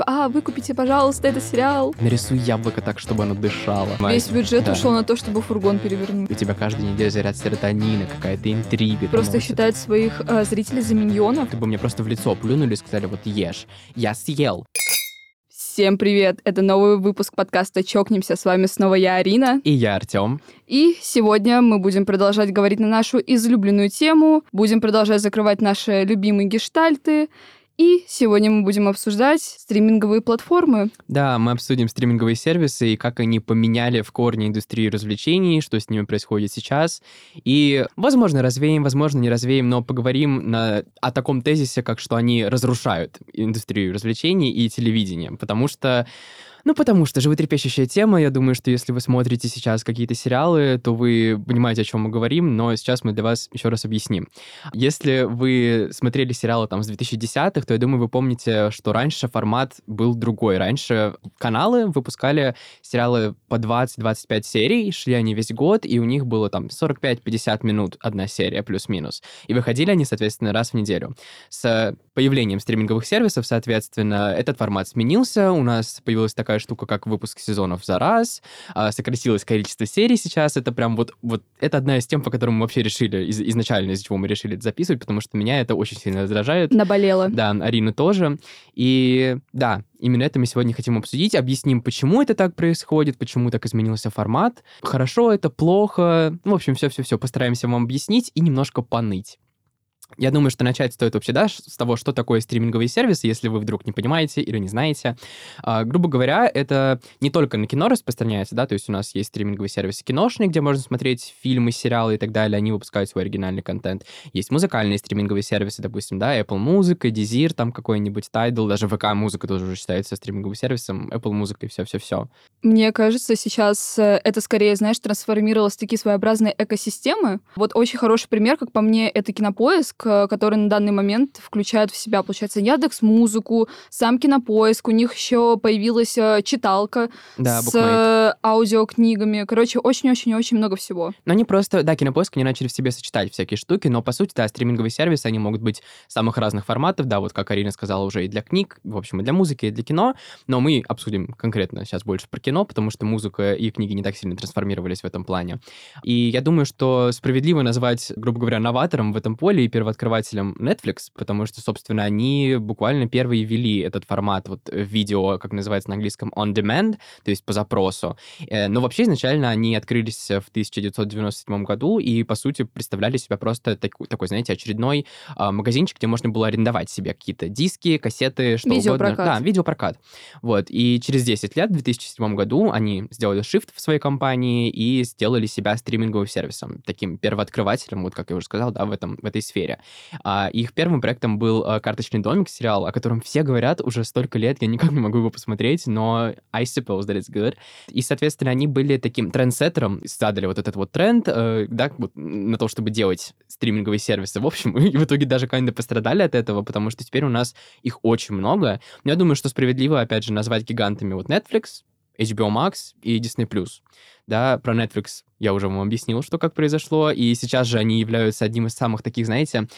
А, выкупите, пожалуйста, этот сериал. Нарисуй яблоко так, чтобы оно дышало. Весь бюджет Да. ушел на то, чтобы фургон перевернуть. У тебя каждую неделю заряд серотонина, какая-то интрига. Просто считать своих э, зрителей за миньонов. Ты бы мне просто в лицо плюнули и сказали, вот ешь. Я съел. Всем привет! Это новый выпуск подкаста «Чокнемся». С вами снова я, Арина. И я Артем. И сегодня мы будем продолжать говорить на нашу излюбленную тему, будем продолжать закрывать наши любимые гештальты. И сегодня мы будем обсуждать стриминговые платформы. Да, мы обсудим стриминговые сервисы и как они поменяли в корне индустрию развлечений, что с ними происходит сейчас. И, возможно, развеем, возможно, не развеем, но поговорим на, о таком тезисе, как что они разрушают индустрию развлечений и телевидения. Потому что ну, потому что животрепещущая тема. Я думаю, что если вы смотрите сейчас какие-то сериалы, то вы понимаете, о чем мы говорим, но сейчас мы для вас еще раз объясним. Если вы смотрели сериалы там с 2010-х, то я думаю, вы помните, что раньше формат был другой. Раньше каналы выпускали сериалы по 20-25 серий, шли они весь год, и у них было там 45-50 минут одна серия плюс-минус. И выходили они, соответственно, раз в неделю. С появлением стриминговых сервисов, соответственно, этот формат сменился. У нас появилась такая штука, как выпуск сезонов за раз. А, Сократилось количество серий сейчас. Это прям вот, вот это одна из тем, по которым мы вообще решили, из- изначально из чего мы решили это записывать, потому что меня это очень сильно раздражает. Наболело. Да, Арину тоже. И да, именно это мы сегодня хотим обсудить, объясним, почему это так происходит, почему так изменился формат. Хорошо это, плохо. Ну, в общем, все-все-все постараемся вам объяснить и немножко поныть. Я думаю, что начать стоит вообще, да, с того, что такое стриминговые сервисы, если вы вдруг не понимаете или не знаете. А, грубо говоря, это не только на кино распространяется, да, то есть у нас есть стриминговые сервисы киношные, где можно смотреть фильмы, сериалы и так далее, они выпускают свой оригинальный контент. Есть музыкальные стриминговые сервисы, допустим, да, Apple Music, Deezer, там какой-нибудь Tidal, даже VK Музыка тоже уже считается стриминговым сервисом, Apple Музыка и все-все-все. Мне кажется, сейчас э, это скорее, знаешь, трансформировалось в такие своеобразные экосистемы. Вот очень хороший пример, как по мне, это кинопоиск, который на данный момент включает в себя, получается, Яндекс Музыку, сам кинопоиск. У них еще появилась э, читалка Да, с э, аудиокнигами. Короче, очень-очень-очень много всего. Но они просто, да, кинопоиск, они начали в себе сочетать всякие штуки, но, по сути, да, стриминговые сервисы, они могут быть самых разных форматов, да, вот как Арина сказала уже, и для книг, в общем, и для музыки, и для кино, но мы обсудим конкретно сейчас больше про кино, потому что музыка и книги не так сильно трансформировались в этом плане. И я думаю, что справедливо назвать, грубо говоря, новатором в этом поле и первооткрывателем Netflix, потому что, собственно, они буквально первые ввели этот формат вот э, видео, как называется на английском, on demand, то есть по запросу. Э, Но вообще изначально они открылись в 1997 году и, по сути, представляли себя просто таку- такой, знаете, очередной а, магазинчик, где можно было арендовать себе какие-то диски, кассеты, что Видеопрокат. угодно. Да, видеопрокат. Вот. И через 10 лет, в 2007 году, они сделали shift в своей компании и сделали себя стриминговым сервисом, таким первооткрывателем, вот как я уже сказал, да, в, этом, в этой сфере. А, их первым проектом был а, «Карточный домик» сериал, о котором все говорят уже столько лет, я никак не могу его посмотреть, но I suppose that it's good. И, соответственно, они были таким трендсеттером, задали вот этот вот тренд, э, да, на то, чтобы делать стриминговые сервисы. В общем, и в итоге даже kind пострадали от этого, потому что теперь у нас их очень много. Но я думаю, что справедливо, опять же, назвать гигантами вот Netflix, HBO Max и Disney+. Да, про Netflix я уже вам объяснил, что как произошло, и сейчас же они являются одним из самых таких, знаете,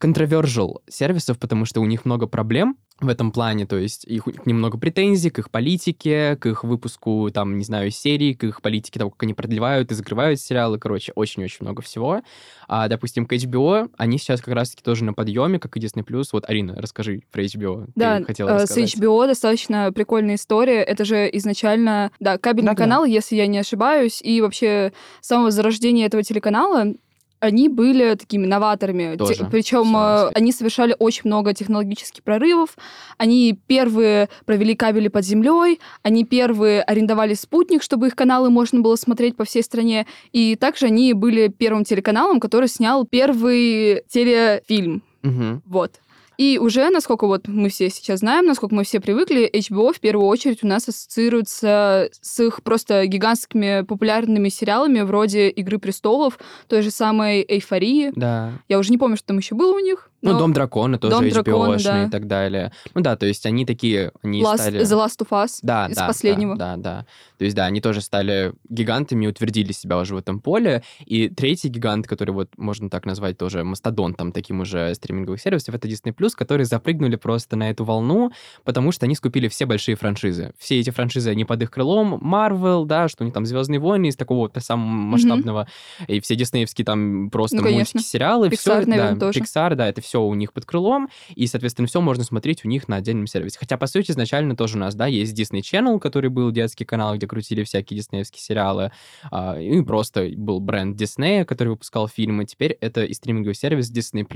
controversial сервисов, потому что у них много проблем в этом плане, то есть их, немного претензий к их политике, к их выпуску, там, не знаю, серий, к их политике того, как они продлевают и закрывают сериалы, короче, очень-очень много всего. А, допустим, к HBO, они сейчас как раз-таки тоже на подъеме, как и Disney+. Вот, Арина, расскажи про HBO. Ты Да, хотела э, с рассказать. HBO достаточно прикольная история. Это же изначально, да, кабельный Да-да. канал, если я не ошибаюсь, и вообще с самого зарождения этого телеканала они были такими новаторами. Тоже Причем согласен. они совершали очень много технологических прорывов. Они первые провели кабели под землей, они первые арендовали спутник, чтобы их каналы можно было смотреть по всей стране. И также они были первым телеканалом, который снял первый телефильм. Мгм. Вот. И уже, насколько вот мы все сейчас знаем, насколько мы все привыкли, HBO в первую очередь у нас ассоциируется с их просто гигантскими популярными сериалами вроде «Игры престолов», той же самой «Эйфории». Да. Я уже не помню, что там еще было у них. Ну, Но Дом дракона тоже Дом HBO дракона, да. и так далее. Ну да, то есть они такие, они Last- стали... The Last of Us Да, из да, последнего. Да, да, да. То есть, да, они тоже стали гигантами, утвердили себя уже в этом поле. И третий гигант, который вот можно так назвать тоже мастодонтом таким уже стриминговых сервисов, это Disney+, которые запрыгнули просто на эту волну, потому что они скупили все большие франшизы. Все эти франшизы, они под их крылом. Marvel, да, что у них там «Звездные войны» из такого вот самого масштабного, и все диснеевские там просто Ну, конечно. мультики, сериалы. Pixar, всё, наверно, да, тоже. Pixar, да, это все у них под крылом, и, соответственно, все можно смотреть у них на отдельном сервисе. Хотя, по сути, изначально тоже у нас, да, есть Disney Channel, который был детский канал, где крутили всякие диснеевские сериалы, а, и просто был бренд Disney, который выпускал фильмы. Теперь это и стриминговый сервис Disney+.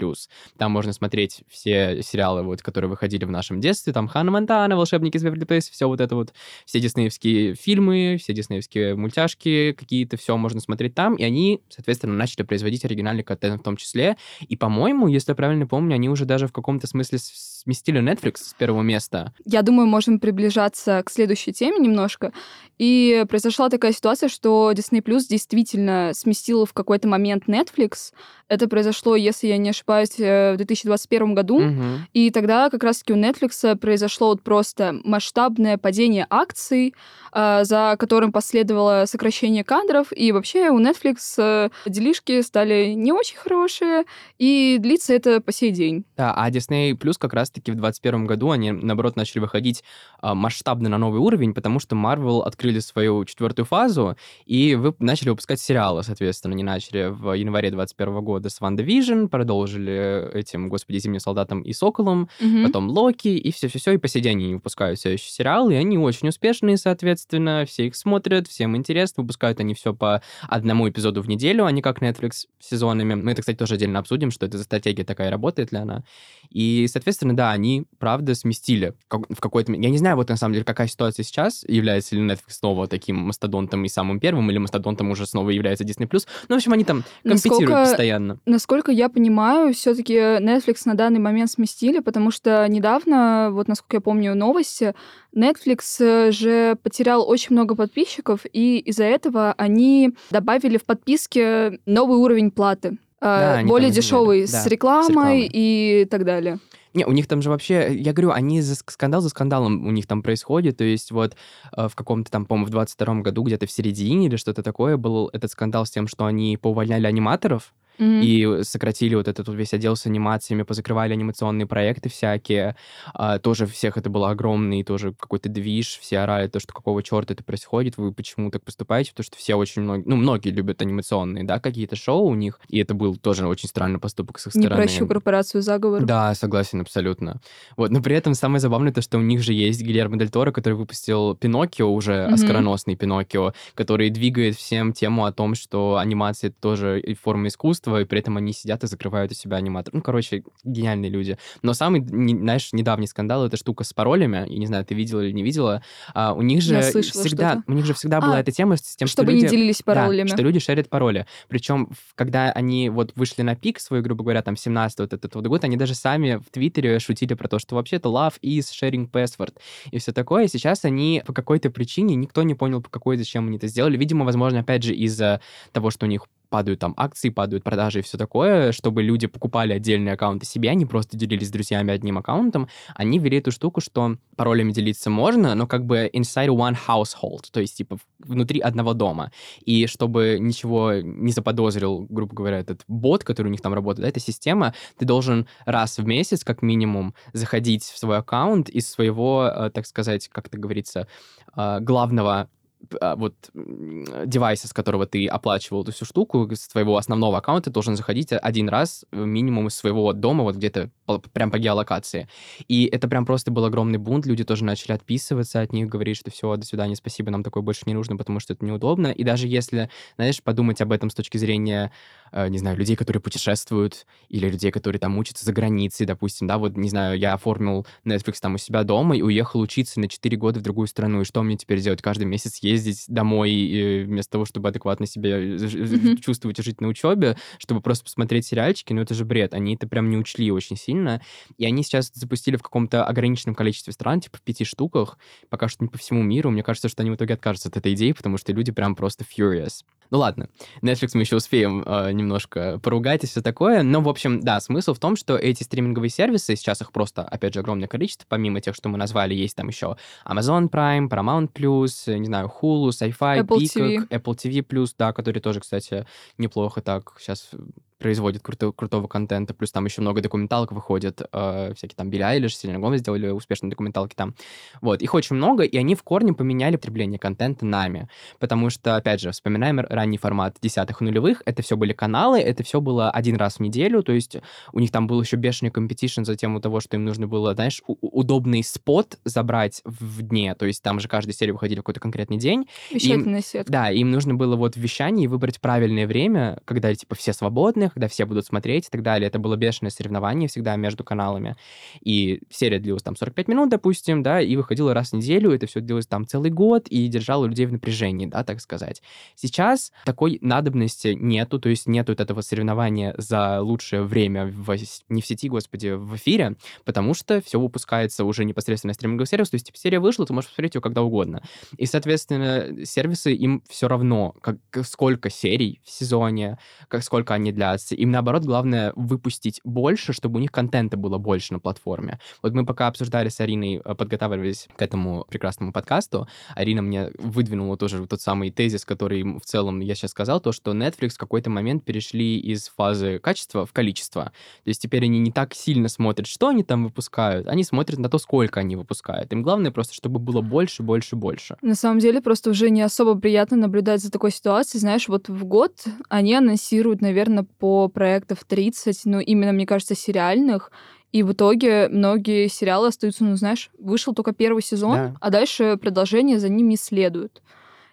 Там можно смотреть все сериалы, вот, которые выходили в нашем детстве, там Ханна Монтана, Волшебники из Беверли Плейс, все вот это вот, все диснеевские фильмы, все диснеевские мультяшки какие-то, все можно смотреть там, и они, соответственно, начали производить оригинальный контент в том числе. И, по-моему, если я правильно помню, они уже даже в каком-то смысле сместили Netflix с первого места. Я думаю, можем приближаться к следующей теме немножко. И произошла такая ситуация, что Disney Plus действительно сместил в какой-то момент Netflix. Это произошло, если я не ошибаюсь, э, в 2021 году. Мгм. И тогда как раз-таки у Netflix произошло вот просто масштабное падение акций, э, за которым последовало сокращение кадров. И вообще у Netflix э, делишки стали не очень хорошие, и длится это по сей день. Да, а Disney Plus как раз-таки в 2021 году они, наоборот, начали выходить а, масштабно на новый уровень, потому что Marvel открыли свою четвертую фазу и вы начали выпускать сериалы, соответственно. Они начали в январе 2021 года с WandaVision, продолжили этим, господи, Зимним солдатом и Соколом, Мгм. потом Локи, и все-все-все, и по сей день они выпускают все еще сериалы, и они очень успешные, соответственно, все их смотрят, всем интересно, выпускают они все по одному эпизоду в неделю, а не как Netflix сезонами. Мы это, кстати, тоже отдельно обсудим, что это за стратегия такая, работает ли она. И, соответственно, да, они, правда, сместили в какой-то... Я не знаю, вот на самом деле, какая ситуация сейчас, является ли Netflix снова таким мастодонтом и самым первым, или мастодонтом уже снова является Disney+. Ну, в общем, они там компетируют Насколько- постоянно. Насколько я понимаю, все-таки Netflix на данный момент сместили, потому что недавно, вот насколько я помню новости, Netflix э, же потерял очень много подписчиков, и из-за этого они добавили в подписке новый уровень платы. Э, Да, более дешевый, Да, с с рекламой рекламой. и так далее. Не, у них там же вообще, я говорю, они за ск- скандал за скандалом у них там происходит, то есть вот э, в каком-то там, по-моему, в 22 году, где-то в середине или что-то такое, был этот скандал с тем, что они поувольняли аниматоров, Мгм. и сократили вот этот вот весь отдел с анимациями, позакрывали анимационные проекты всякие. А, тоже всех это было огромный тоже какой-то движ, все орали то, что какого черта это происходит, вы почему так поступаете, потому что все очень многие, ну, многие любят анимационные, да, какие-то шоу у них, и это был тоже очень странный поступок с их Не стороны. прощу корпорацию заговор. Да, согласен абсолютно. Вот, но при этом самое забавное то, что у них же есть Гильермо Дель Торо, который выпустил Пиноккио, уже Мгм. оскароносный Пиноккио, который двигает всем тему о том, что анимация — это тоже форма искусства, и при этом они сидят и закрывают у себя аниматор. Ну, короче, гениальные люди. Но самый, не- знаешь, недавний скандал — это штука с паролями. Я не знаю, ты видела или не видела. А, у них же всегда, у них же всегда была А, эта тема с тем, Чтобы что люди... не делились Да, паролями. что люди шерят пароли. Причем, когда они вот вышли на пик свой, грубо говоря, там, 17 вот этот вот год, они даже сами в Твиттере шутили про то, что вообще-то love is sharing password и все такое. Сейчас они по какой-то причине, никто не понял, по какой, зачем они это сделали. Видимо, возможно, опять же, из-за того, что у них падают там акции, падают продажи и все такое, чтобы люди покупали отдельные аккаунты себе, они просто делились с друзьями одним аккаунтом, они ввели эту штуку, что паролями делиться можно, но как бы inside one household, то есть типа внутри одного дома. И чтобы ничего не заподозрил, грубо говоря, этот бот, который у них там работает, да, эта система, ты должен раз в месяц, как минимум, заходить в свой аккаунт из своего, э, так сказать, как это говорится, э, главного а, вот м, девайса, с которого ты оплачивал эту всю штуку, с твоего основного аккаунта, должен заходить один раз э, минимум из своего дома, вот где-то прям по геолокации. И это прям просто был огромный бунт, люди тоже начали отписываться от них, говорить, что все, до свидания, спасибо, нам такое больше не нужно, потому что это неудобно. И даже если, знаешь, подумать об этом с точки зрения, э, не знаю, людей, которые путешествуют, или людей, которые там учатся за границей, допустим, да, вот, не знаю, я оформил Netflix там у себя дома и уехал учиться на 4 года в другую страну, и что мне теперь делать? Каждый месяц ездить домой э, вместо того, чтобы адекватно себя Мгм. чувствовать и жить на учебе, чтобы просто посмотреть сериальчики, ну это же бред. Они это прям не учли очень сильно, и они сейчас запустили в каком-то ограниченном количестве стран, типа в пяти штуках, пока что не по всему миру. Мне кажется, что они в итоге откажутся от этой идеи, потому что люди прям просто furious. Ну ладно, Netflix мы еще успеем э, немножко поругать и все такое. Но, в общем, да, смысл в том, что эти стриминговые сервисы, сейчас их просто, опять же, огромное количество, помимо тех, что мы назвали, есть там еще Amazon Prime, Paramount+, не знаю, Hulu, Sci-Fi, Apple Peacock, TV. Apple TV+, да, который тоже, кстати, неплохо так сейчас производит круто, крутого контента, плюс там еще много документалок выходит, э, всякие там Билли Айлиш, Селена Гомес сделали успешные документалки там. Вот, их очень много, и они в корне поменяли потребление контента нами, потому что, опять же, вспоминаем ранний формат десятых и нулевых, это все были каналы, это все было один раз в неделю, то есть у них там был еще бешеный competition за тему того, что им нужно было, знаешь, удобный spot забрать в дне, то есть там же каждая серия выходили в какой-то конкретный день, Вещательная сетка. да, им нужно было вот в вещании выбрать правильное время, когда, типа, все свободны, когда все будут смотреть и так далее. Это было бешеное соревнование всегда между каналами. И серия длилась там 45 минут, допустим, да, и выходила раз в неделю. Это все длилось там целый год и держало людей в напряжении, да, так сказать. Сейчас такой надобности нету, то есть нету вот этого соревнования за лучшее время в, не в сети, господи, в эфире, потому что все выпускается уже непосредственно на стриминговых сервисах. То есть, типа, серия вышла, ты можешь посмотреть ее когда угодно. И, соответственно, сервисы им все равно, как, сколько серий в сезоне, как сколько они длятся. Им, наоборот, главное выпустить больше, чтобы у них контента было больше на платформе. Вот мы пока обсуждали с Ариной, э, подготавливались к этому прекрасному подкасту, Арина мне выдвинула тоже тот самый тезис, который в целом я сейчас сказал, то, что Netflix в какой-то момент перешли из фазы качества в количество. То есть теперь они не так сильно смотрят, что они там выпускают, они смотрят на то, сколько они выпускают. Им главное просто, чтобы было больше, больше, больше. На самом деле, просто уже не особо приятно наблюдать за такой ситуацией. Знаешь, вот в год они анонсируют, наверное, по проектов 30, ну, именно, мне кажется, сериальных. И в итоге многие сериалы остаются, ну, знаешь, вышел только первый сезон, Да. а дальше продолжение за ним не следует.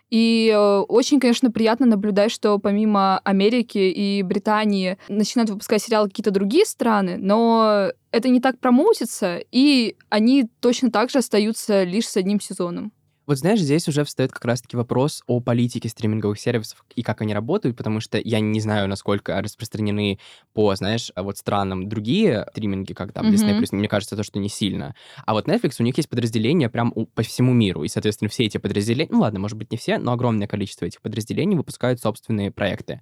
И э, очень, конечно, приятно наблюдать, что помимо Америки и Британии начинают выпускать сериалы какие-то другие страны, но это не так промоутится, и они точно так же остаются лишь с одним сезоном. Вот знаешь, здесь уже встает как раз-таки вопрос о политике стриминговых сервисов и как они работают, потому что я не знаю, насколько распространены по, знаешь, вот странам другие стриминги, как там Disney+, Мгм. мне кажется, то, что не сильно. А вот Netflix, у них есть подразделения прям у- по всему миру, и, соответственно, все эти подразделения, ну ладно, может быть, не все, но огромное количество этих подразделений выпускают собственные проекты.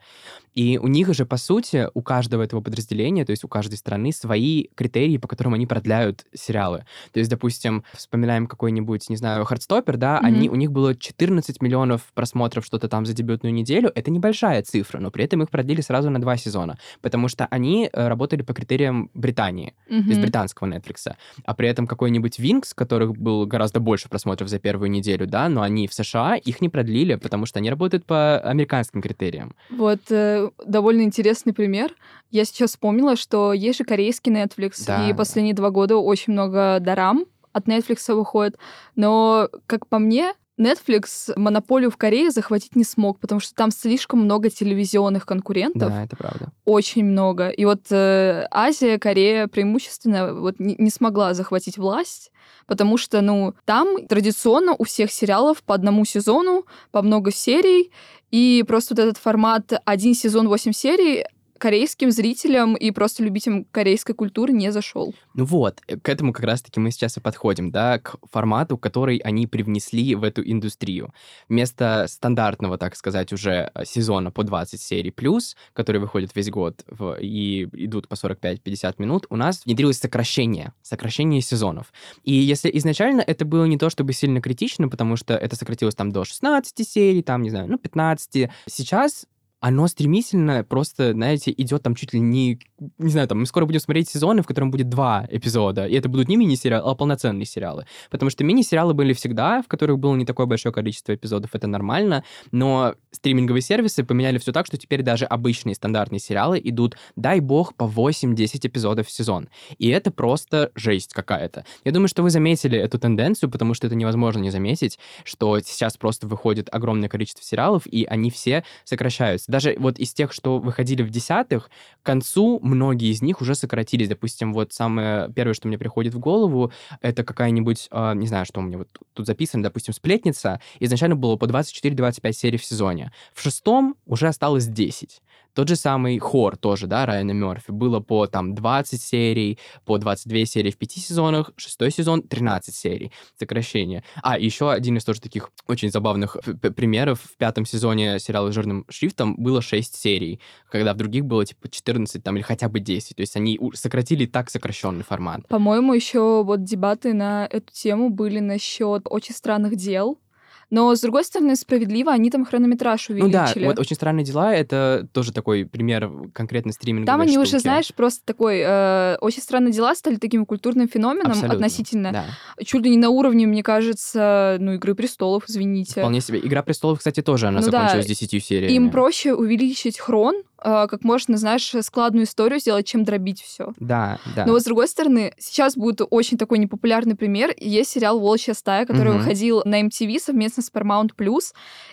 И у них же, по сути, у каждого этого подразделения, то есть у каждой страны свои критерии, по которым они продляют сериалы. То есть, допустим, вспоминаем какой-нибудь, не знаю, Хардстоппер, да, Мгм. они, у них было 14 миллионов просмотров что-то там за дебютную неделю. Это небольшая цифра, но при этом их продлили сразу на два сезона, потому что они э, работали по критериям Британии, то есть Мгм. британского Netflix. А при этом какой-нибудь Винкс, которых был гораздо больше просмотров за первую неделю, да, но они в США, их не продлили, потому что они работают по американским критериям. Вот э, довольно интересный пример. Я сейчас вспомнила, что есть же корейский Netflix, Да, и да. последние два года очень много дарам от Netflix выходит. Но, как по мне, Netflix монополию в Корее захватить не смог, потому что там слишком много телевизионных конкурентов, Да, это правда. очень много. И вот э, Азия, Корея преимущественно вот не, не смогла захватить власть, потому что, ну, там традиционно у всех сериалов по одному сезону, по много серий, и просто вот этот формат один сезон, восемь серий корейским зрителям и просто любителям корейской культуры не зашел. Ну вот, э, к этому как раз-таки мы сейчас и подходим, да, к формату, который они привнесли в эту индустрию. Вместо стандартного, так сказать, уже э, сезона по 20 серий плюс, который выходит весь год в- и идут по 45-50 минут, у нас внедрилось сокращение, сокращение сезонов. И если изначально это было не то чтобы сильно критично, потому что это сократилось там до 16 серий, там, не знаю, ну, 15, сейчас оно стремительно просто, знаете, идет там чуть ли не... Не знаю, там мы скоро будем смотреть сезоны, в котором будет два эпизода, и это будут не мини-сериалы, а полноценные сериалы. Потому что мини-сериалы были всегда, в которых было не такое большое количество эпизодов, это нормально, но стриминговые сервисы поменяли все так, что теперь даже обычные стандартные сериалы идут, дай бог, по 8-10 эпизодов в сезон. И это просто жесть какая-то. Я думаю, что вы заметили эту тенденцию, потому что это невозможно не заметить, что сейчас просто выходит огромное количество сериалов, и они все сокращаются. Даже вот из тех, что выходили в десятых, к концу многие из них уже сократились. Допустим, вот самое первое, что мне приходит в голову, это какая-нибудь, а, не знаю, что у меня вот тут записано, допустим, «Сплетница». Изначально было по 24-25 серий в сезоне. В шестом уже осталось 10. Тот же самый Хор тоже, да, Райана Мерфи, было по там 20 серий, по 22 серии в пяти сезонах, шестой сезон 13 серий, сокращение. А, еще один из тоже таких очень забавных примеров, в пятом сезоне сериала «Жирным шрифтом» было 6 серий, когда в других было типа 14 там или хотя бы 10, то есть они сократили так сокращенный формат. По-моему, еще вот дебаты на эту тему были насчет очень странных дел, но, с другой стороны, справедливо, они там хронометраж увеличили. Ну да, вот «Очень странные дела» — это тоже такой пример конкретно стриминга. Там они штуки. уже, знаешь, просто такой... Э, «Очень странные дела» стали таким культурным феноменом Абсолютно, относительно. Да. Чуть ли не на уровне, мне кажется, ну, «Игры престолов», извините. Вполне себе. «Игра престолов», кстати, тоже она Ну закончилась да, десятью сериями. Им проще увеличить хрон, э, как можно, знаешь, складную историю сделать, чем дробить все. Да, да. Но вот с другой стороны, сейчас будет очень такой непопулярный пример. Есть сериал «Волчья стая», который Мгм. выходил на MTV совместно с Paramount+.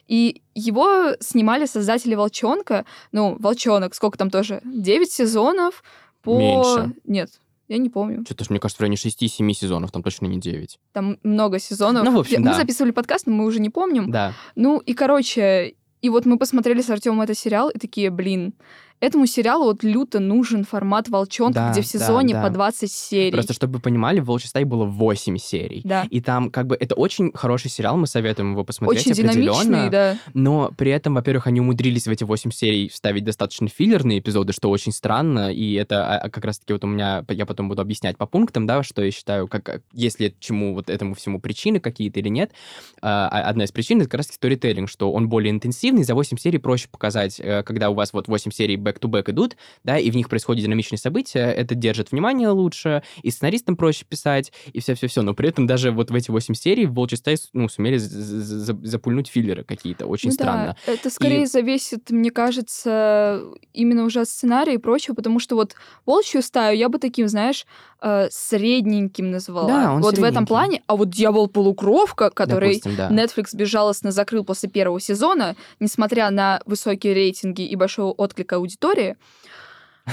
И его снимали создатели «Волчонка». Ну, «Волчонок», сколько там тоже? 9 сезонов по... Меньше. Нет, я не помню. Что-то мне кажется, в районе 6-7 сезонов, там точно не 9. Там много сезонов. Ну, в общем, Я- да. Мы записывали подкаст, но мы уже не помним. Да. Ну, и, короче, и вот мы посмотрели с Артемом этот сериал, и такие, блин, этому сериалу вот люто нужен формат «Волчонка», Да, где в да, сезоне да. по 20 серий. Просто чтобы вы понимали, в «Волчьей стае» было 8 серий. Да. И там как бы это очень хороший сериал, мы советуем его посмотреть Очень определенно. да. Но при этом, во-первых, они умудрились в эти 8 серий вставить достаточно филлерные эпизоды, что очень странно, и это а, а, как раз-таки вот у меня, я потом буду объяснять по пунктам, да, что я считаю, как, как- если чему вот этому всему причины какие-то или нет. А, а одна из причин — это как раз-таки сторителлинг, что он более интенсивный, за 8 серий проще показать, э, когда у вас вот 8 серий back-to-back идут, да, и в них происходят динамичные события, это держит внимание лучше, и сценаристам проще писать, и все-все-все. Но при этом даже вот в эти 8 серий в «Волчьей стае» ну, сумели запульнуть филлеры какие-то. Очень Ну странно. Да, это скорее зависит, мне кажется, именно уже от сценария и прочего, потому что вот «Волчью стаю» я бы таким, знаешь, э, средненьким назвала. Да, он вот в этом плане. А вот «Дьявол-полукровка», который Допустим, да. Netflix безжалостно закрыл после первого сезона, несмотря на высокие рейтинги и большой отклик аудитории.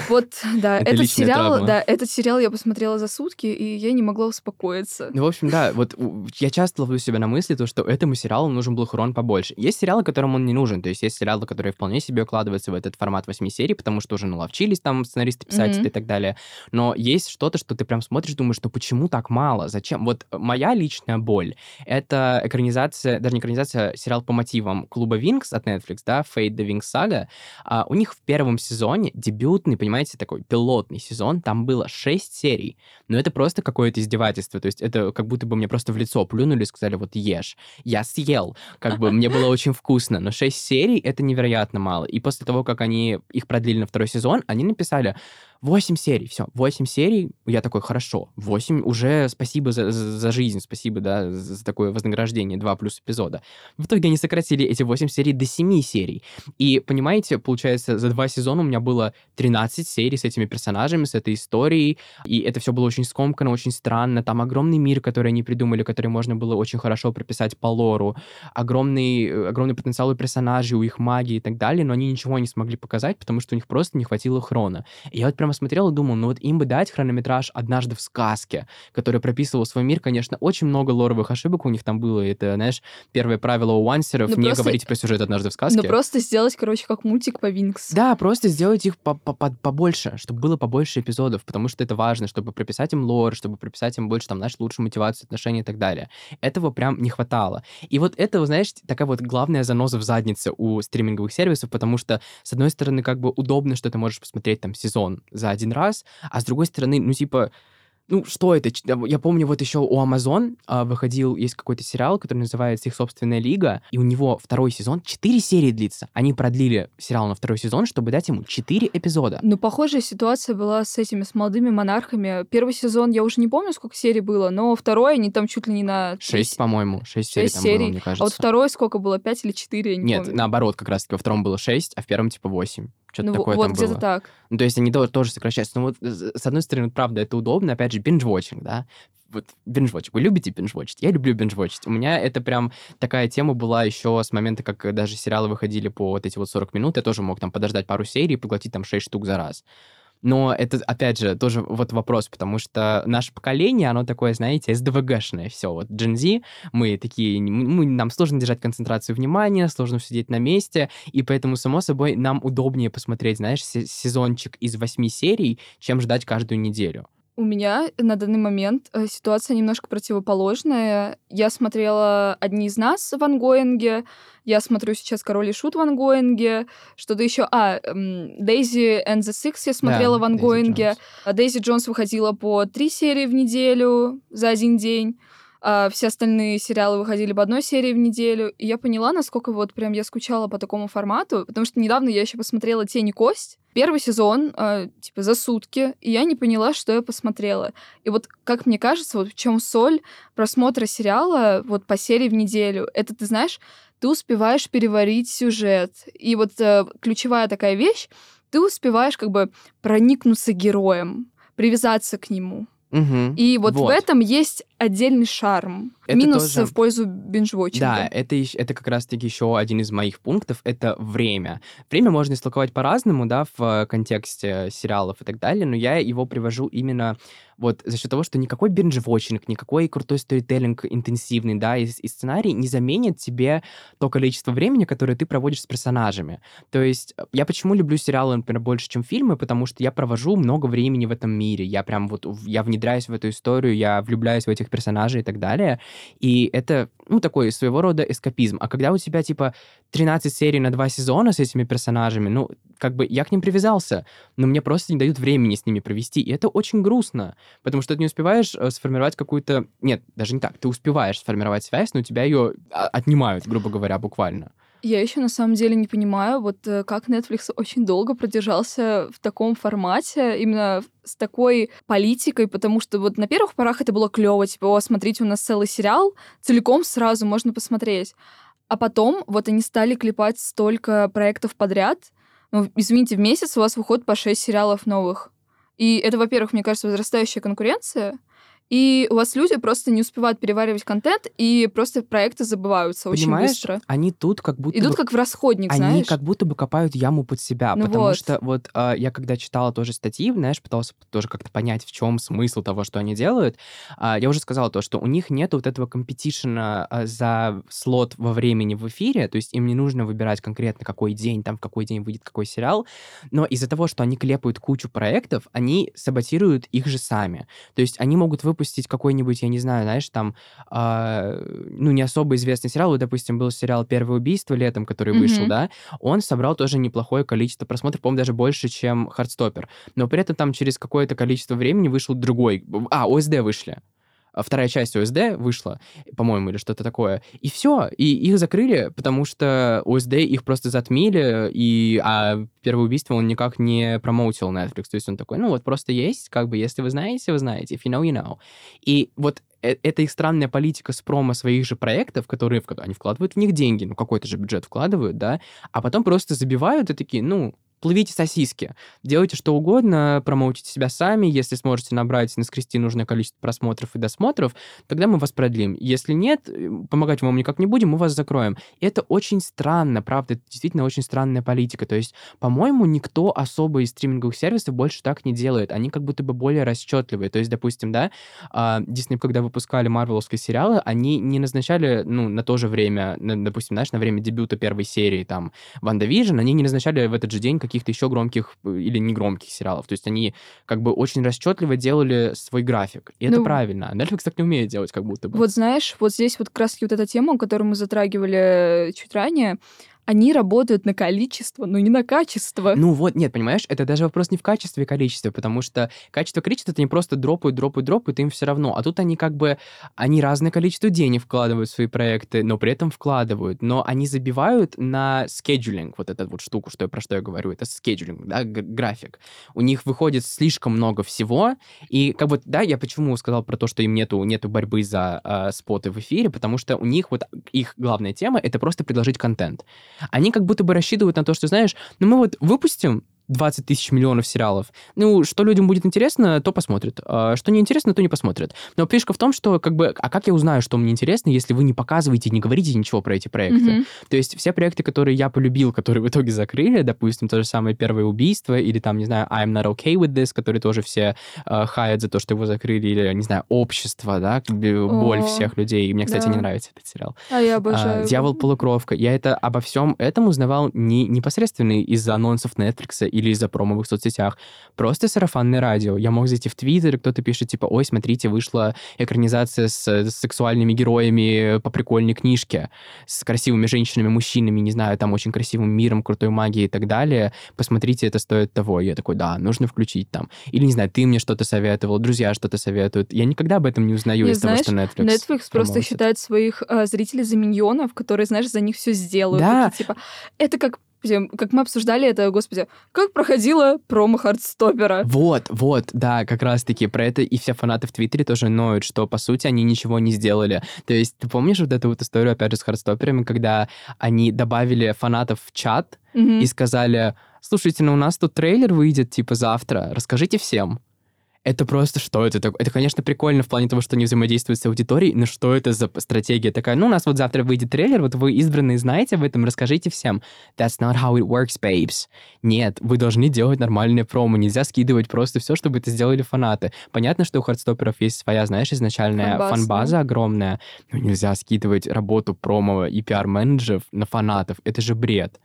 Вот, да, Это этот сериал, травма. да, этот сериал я посмотрела за сутки, и я не могла успокоиться. Ну, в общем, да, вот я часто ловлю себя на мысли, то, что этому сериалу нужен был хрон побольше. Есть сериалы, которым он не нужен, то есть есть сериалы, которые вполне себе укладываются в этот формат 8 серий, потому что уже наловчились там сценаристы, писатели и так далее. Но есть что-то, что ты прям смотришь, думаешь, что почему так мало, зачем? Вот моя личная боль — это экранизация, даже не экранизация, сериал по мотивам клуба Винкс от Netflix, да, Fate the Wings Saga. А, у них в первом сезоне дебютный, понимаете, такой пилотный сезон, там было 6 серий. Но это просто какое-то издевательство. То есть это как будто бы мне просто в лицо плюнули и сказали, вот ешь. Я съел. Как бы мне было очень вкусно. Но 6 серий — это невероятно мало. И после того, как они их продлили на второй сезон, они написали 8 серий. Все, 8 серий. Я такой, хорошо. 8 уже спасибо за, за- жизнь, спасибо, да, за, такое вознаграждение, 2 плюс эпизода. В итоге они сократили эти 8 серий до 7 серий. И, понимаете, получается, за два сезона у меня было 13 серий с этими персонажами, с этой историей, и это все было очень скомкано, очень странно. Там огромный мир, который они придумали, который можно было очень хорошо прописать по лору, огромный, э, огромный потенциал у персонажей, у их магии и так далее, но они ничего не смогли показать, потому что у них просто не хватило хрона. И я вот прямо смотрел и думал, ну вот им бы дать хронометраж «Однажды в сказке», который прописывал свой мир, конечно, очень много лоровых ошибок у них там было, это, знаешь, первое правило у вансеров Ну, — не просто- говорить про сюжет «Однажды в сказке». Ну, просто сделать, короче, как мультик по Винкс. Да, просто сделать их по- по- по- побольше, чтобы было побольше эпизодов, потому что это важно, чтобы прописать им лор, чтобы прописать им больше, там, знаешь, лучшую мотивацию, отношения и так далее. Этого прям не хватало. И вот это, знаешь, такая вот главная заноза в заднице у стриминговых сервисов, потому что, с одной стороны, как бы удобно, что ты можешь посмотреть там сезон за один раз, а с другой стороны, ну, типа, ну, что это? Я помню, вот еще у Amazon а, выходил, есть какой-то сериал, который называется «Их собственная лига», и у него второй сезон 4 серии длится. Они продлили сериал на второй сезон, чтобы дать ему 4 эпизода. Ну, похожая ситуация была с этими, с молодыми монархами. Первый сезон, я уже не помню, сколько серий было, но второй, они там чуть ли не на... три Шесть, с- по-моему, шесть серий шесть там серий. было, мне кажется. А вот второй сколько было? Пять или четыре, я не Нет, помню. наоборот, как раз-таки во втором было 6, а в первом типа 8. Что-то ну, такое вот там где-то было. так. Ну, то есть они то- тоже сокращаются. Но вот с с одной стороны, правда, это удобно. Опять же, binge-watching, да? Вот binge-watching. Вы любите binge-watching? Я люблю binge-watching. У меня это прям такая тема была еще с момента, как даже сериалы выходили по вот эти вот 40 минут. Я тоже мог там подождать пару серий и поглотить там 6 штук за раз. Но это, опять же, тоже вот вопрос, потому что наше поколение, оно такое, знаете, СДВГшное все. Вот Gen Z, мы такие, мы, нам сложно держать концентрацию внимания, сложно сидеть на месте, и поэтому, само собой, нам удобнее посмотреть, знаешь, сезончик из восьми серий, чем ждать каждую неделю. У меня на данный момент э, ситуация немножко противоположная. Я смотрела «Одни из нас» в ангоинге, я смотрю сейчас «Король и Шут» в ангоинге, что-то еще... А, «Daisy and the Six» я смотрела да, в ангоинге. Дейзи Джонс выходила по три серии в неделю за один день а все остальные сериалы выходили по одной серии в неделю, и я поняла, насколько вот прям я скучала по такому формату, потому что недавно я еще посмотрела «Тень и кость», первый сезон, э, типа, за сутки, и я не поняла, что я посмотрела. И вот, как мне кажется, вот в чем соль просмотра сериала вот по серии в неделю, это, ты знаешь, ты успеваешь переварить сюжет. И вот э, ключевая такая вещь, ты успеваешь как бы проникнуться героем, привязаться к нему. Угу. И вот, вот в этом есть отдельный шарм. Это Минус тоже... в пользу бинж-вотчинга. Да, это, это как раз-таки еще один из моих пунктов, это время. Время можно истолковать по-разному, да, в контексте сериалов и так далее, но я его привожу именно вот за счет того, что никакой бинж-вотчинг, никакой крутой сторителлинг интенсивный, да, и, и сценарий не заменит тебе то количество времени, которое ты проводишь с персонажами. То есть э, я почему люблю сериалы, например, больше, чем фильмы, потому что я провожу много времени в этом мире, я прям вот, я внедряюсь в эту историю, я влюбляюсь в этих персонажей и так далее, и это, ну, такой своего рода эскапизм. А когда у тебя, типа, 13 серий на два сезона с этими персонажами, ну, как бы я к ним привязался, но мне просто не дают времени с ними провести, и это очень грустно, потому что ты не успеваешь э, сформировать какую-то... Нет, даже не так, ты успеваешь сформировать связь, но у тебя ее а, отнимают, грубо говоря, буквально. Я еще на самом деле не понимаю, вот э, как Netflix очень долго продержался в таком формате, именно с такой политикой, потому что вот на первых порах это было клево, типа, о, смотрите, у нас целый сериал, целиком сразу можно посмотреть. А потом вот они стали клепать столько проектов подряд. Ну, извините, в месяц у вас выходит по 6 сериалов новых. И это, во-первых, мне кажется, возрастающая конкуренция. И у вас люди просто не успевают переваривать контент, и просто проекты забываются Понимаешь, очень быстро. Они тут как будто идут бы... как в расходник, они знаешь. Они как будто бы копают яму под себя, ну потому вот. что вот э, я когда читала тоже статьи, знаешь, пытался тоже как-то понять, в чем смысл того, что они делают. Э, я уже сказала то, что у них нет вот этого компетишена э, за слот во времени в эфире, то есть им не нужно выбирать конкретно какой день, там в какой день выйдет какой сериал, но из-за того, что они клепают кучу проектов, они саботируют их же сами. То есть они могут выпустить выпустить какой-нибудь, я не знаю, знаешь, там, э, ну, не особо известный сериал, вот, допустим, был сериал «Первое убийство» летом, который mm-hmm. вышел, да, он собрал тоже неплохое количество просмотров, по-моему, даже больше, чем «Хардстоппер», но при этом там через какое-то количество времени вышел другой, а, ОСД вышли, вторая часть ОСД вышла, по-моему, или что-то такое. И все, и их закрыли, потому что ОСД их просто затмили, и, а первое убийство он никак не промоутил Netflix. То есть он такой, ну вот просто есть, как бы, если вы знаете, вы знаете, if you know, you know. И вот э, это их странная политика с промо своих же проектов, которые они вкладывают в них деньги, ну какой-то же бюджет вкладывают, да, а потом просто забивают и такие, ну, плывите сосиски, делайте что угодно, промоутите себя сами, если сможете набрать, наскрести нужное количество просмотров и досмотров, тогда мы вас продлим. Если нет, э, помогать вам никак не будем, мы вас закроем. Это очень странно, правда, это действительно очень странная политика. То есть, по-моему, никто особо из стриминговых сервисов больше так не делает. Они как будто бы более расчетливые. То есть, допустим, да, Disney, когда выпускали марвеловские сериалы, они не назначали, ну, на то же время, допустим, знаешь, на время дебюта первой серии, там, WandaVision, они не назначали в этот же день каких-то еще громких э, или негромких сериалов. То есть они как бы очень расчетливо делали свой график. И ну, это правильно. Netflix так не умеет делать, как будто бы. Вот знаешь, вот здесь вот как раз вот эта тема, которую мы затрагивали чуть ранее, они работают на количество, но не на качество. Ну вот, нет, понимаешь, это даже вопрос не в качестве и количестве, потому что качество и количество это не просто дропают, дропают, дропают, им все равно. А тут они как бы, они разное количество денег вкладывают в свои проекты, но при этом вкладывают. Но они забивают на scheduling, вот эту вот штуку, что я, про что я говорю, это scheduling, да, график. У них выходит слишком много всего, и как бы, да, я почему сказал про то, что им нету, нету борьбы за э, споты в эфире, потому что у них вот их главная тема — это просто предложить контент они как будто бы рассчитывают на то, что, знаешь, ну мы вот выпустим 20 тысяч миллионов сериалов. Ну, что людям будет интересно, то посмотрят. А что не интересно, то не посмотрят. Но фишка в том, что как бы, а как я узнаю, что мне интересно, если вы не показываете, не говорите ничего про эти проекты? Mm-hmm. То есть все проекты, которые я полюбил, которые в итоге закрыли, допустим, то же самое «Первое убийство» или там, не знаю, «I'm not okay with this», который тоже все э, хаят за то, что его закрыли, или, не знаю, «Общество», да, боль О, всех людей. И мне, кстати, да. не нравится этот сериал. А я обожаю. А, «Дьявол-полукровка». Я это обо всем этом узнавал не непосредственно из-за анонсов Netflix или из-за промо в их соцсетях. Просто сарафанное радио. Я мог зайти в Твиттер, кто-то пишет, типа, ой, смотрите, вышла экранизация с, с сексуальными героями по прикольной книжке, с красивыми женщинами, мужчинами, не знаю, там очень красивым миром, крутой магией и так далее. Посмотрите, это стоит того. И я такой, да, нужно включить там. Или, не знаю, ты мне что-то советовал, друзья что-то советуют. Я никогда об этом не узнаю из знаешь, того, что Netflix Netflix просто считает своих э, зрителей за миньонов, которые, знаешь, за них все сделают. Да. Такие, типа, это как как мы обсуждали это, господи, как проходила промо Хардстопера. Вот, вот, да, как раз-таки про это и все фанаты в Твиттере тоже ноют, что, по сути, они ничего не сделали. То есть, ты помнишь вот эту вот историю, опять же, с Хардстоперами, когда они добавили фанатов в чат mm-hmm. и сказали, слушайте, ну у нас тут трейлер выйдет, типа, завтра, расскажите всем это просто что это такое? Это, конечно, прикольно в плане того, что они взаимодействуют с аудиторией, но что это за стратегия такая? Ну, у нас вот завтра выйдет трейлер, вот вы избранные знаете об этом, расскажите всем. That's not how it works, babes. Нет, вы должны делать нормальные промо, нельзя скидывать просто все, чтобы это сделали фанаты. Понятно, что у хардстоперов есть своя, знаешь, изначальная Фанбаз, фанбаза да. огромная, но нельзя скидывать работу промо и пиар-менеджеров на фанатов. Это же бред.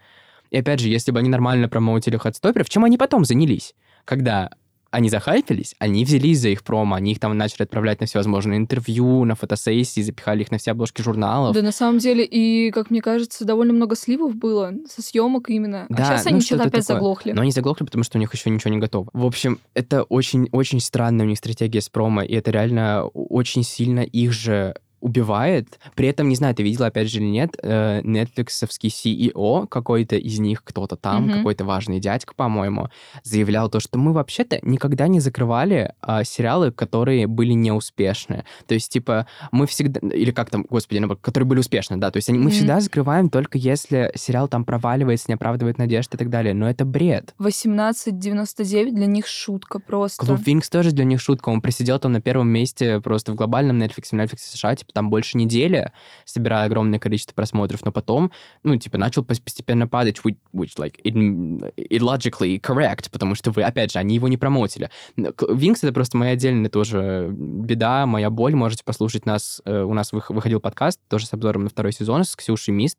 И опять же, если бы они нормально промоутили хардстоперов, чем они потом занялись? Когда они захайпились, они взялись за их промо, они их там начали отправлять на всевозможные интервью, на фотосессии, запихали их на все обложки журналов. Да, на самом деле, и, как мне кажется, довольно много сливов было со съемок именно. А да, а сейчас ну, они что-то опять такое. заглохли. Но они заглохли, потому что у них еще ничего не готово. В общем, это очень-очень странная у них стратегия с промо, и это реально очень сильно их же убивает. При этом, не знаю, ты видела, опять же, или нет, э, Netflixовский CEO, какой-то из них, кто-то там, mm-hmm. какой-то важный дядька, по-моему, заявлял то, что мы вообще-то никогда не закрывали э, сериалы, которые были неуспешны. То есть, типа, мы всегда... Или как там, господи, которые были успешны, да. То есть они, mm-hmm. мы всегда закрываем только если сериал там проваливается, не оправдывает надежд и так далее. Но это бред. 18.99 для них шутка просто. Клуб Винкс тоже для них шутка. Он просидел там на первом месте просто в глобальном Netflix, в Netflix США, типа, там больше недели, собирая огромное количество просмотров, но потом, ну, типа, начал постепенно падать, which, which like, it, it logically correct, потому что вы, опять же, они его не промотили. Винкс — это просто моя отдельная тоже беда, моя боль. Можете послушать нас, э, у нас выходил подкаст, тоже с обзором на второй сезон с Ксюшей Мист.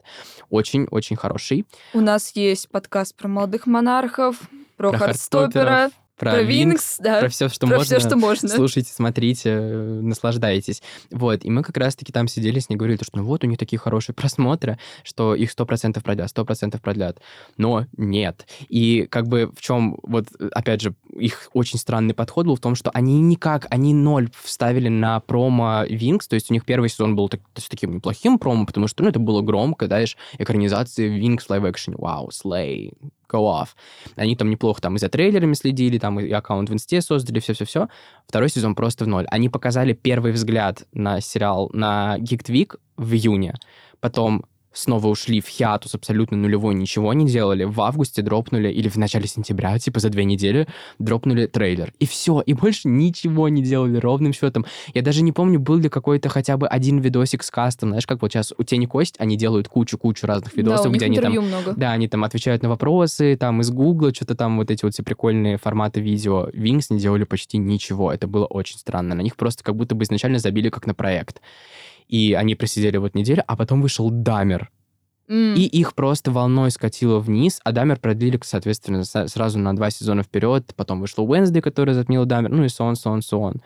Очень-очень хороший. У нас есть подкаст про молодых монархов, про, про Хардстопера, про, про Винкс, да. Про все, что про можно. Все, что можно. Слушайте, смотрите, наслаждайтесь. Вот, и мы как раз-таки там сидели с ней, говорили, что ну вот, у них такие хорошие просмотры, что их сто процентов продлят, сто процентов продлят. Но нет. И как бы в чем, вот, опять же, их очень странный подход был в том, что они никак, они ноль вставили на промо Винкс, то есть у них первый сезон был так, с таким неплохим промо, потому что, ну, это было громко, да, экранизации Винкс в лайв-экшене, вау, слей, go off. Они там неплохо там и за трейлерами следили, там и аккаунт в инсте создали, все-все-все. Второй сезон просто в ноль. Они показали первый взгляд на сериал на Geek Week в июне. Потом снова ушли в хиатус абсолютно нулевой, ничего не делали. В августе дропнули, или в начале сентября, типа за две недели, дропнули трейлер. И все, и больше ничего не делали ровным счетом. Я даже не помню, был ли какой-то хотя бы один видосик с кастом, знаешь, как вот сейчас у Тени Кость, они делают кучу-кучу разных видосов, да, где они там... Много. Да, они там отвечают на вопросы, там из Гугла, что-то там вот эти вот все прикольные форматы видео. Винкс не делали почти ничего. Это было очень странно. На них просто как будто бы изначально забили как на проект. И они просидели вот неделю, а потом вышел Дамер. Mm. И их просто волной скатило вниз, а Дамер продлили, соответственно, сразу на два сезона вперед. Потом вышла Wednesday, которая затмила Дамер, ну и so on, so on, so on.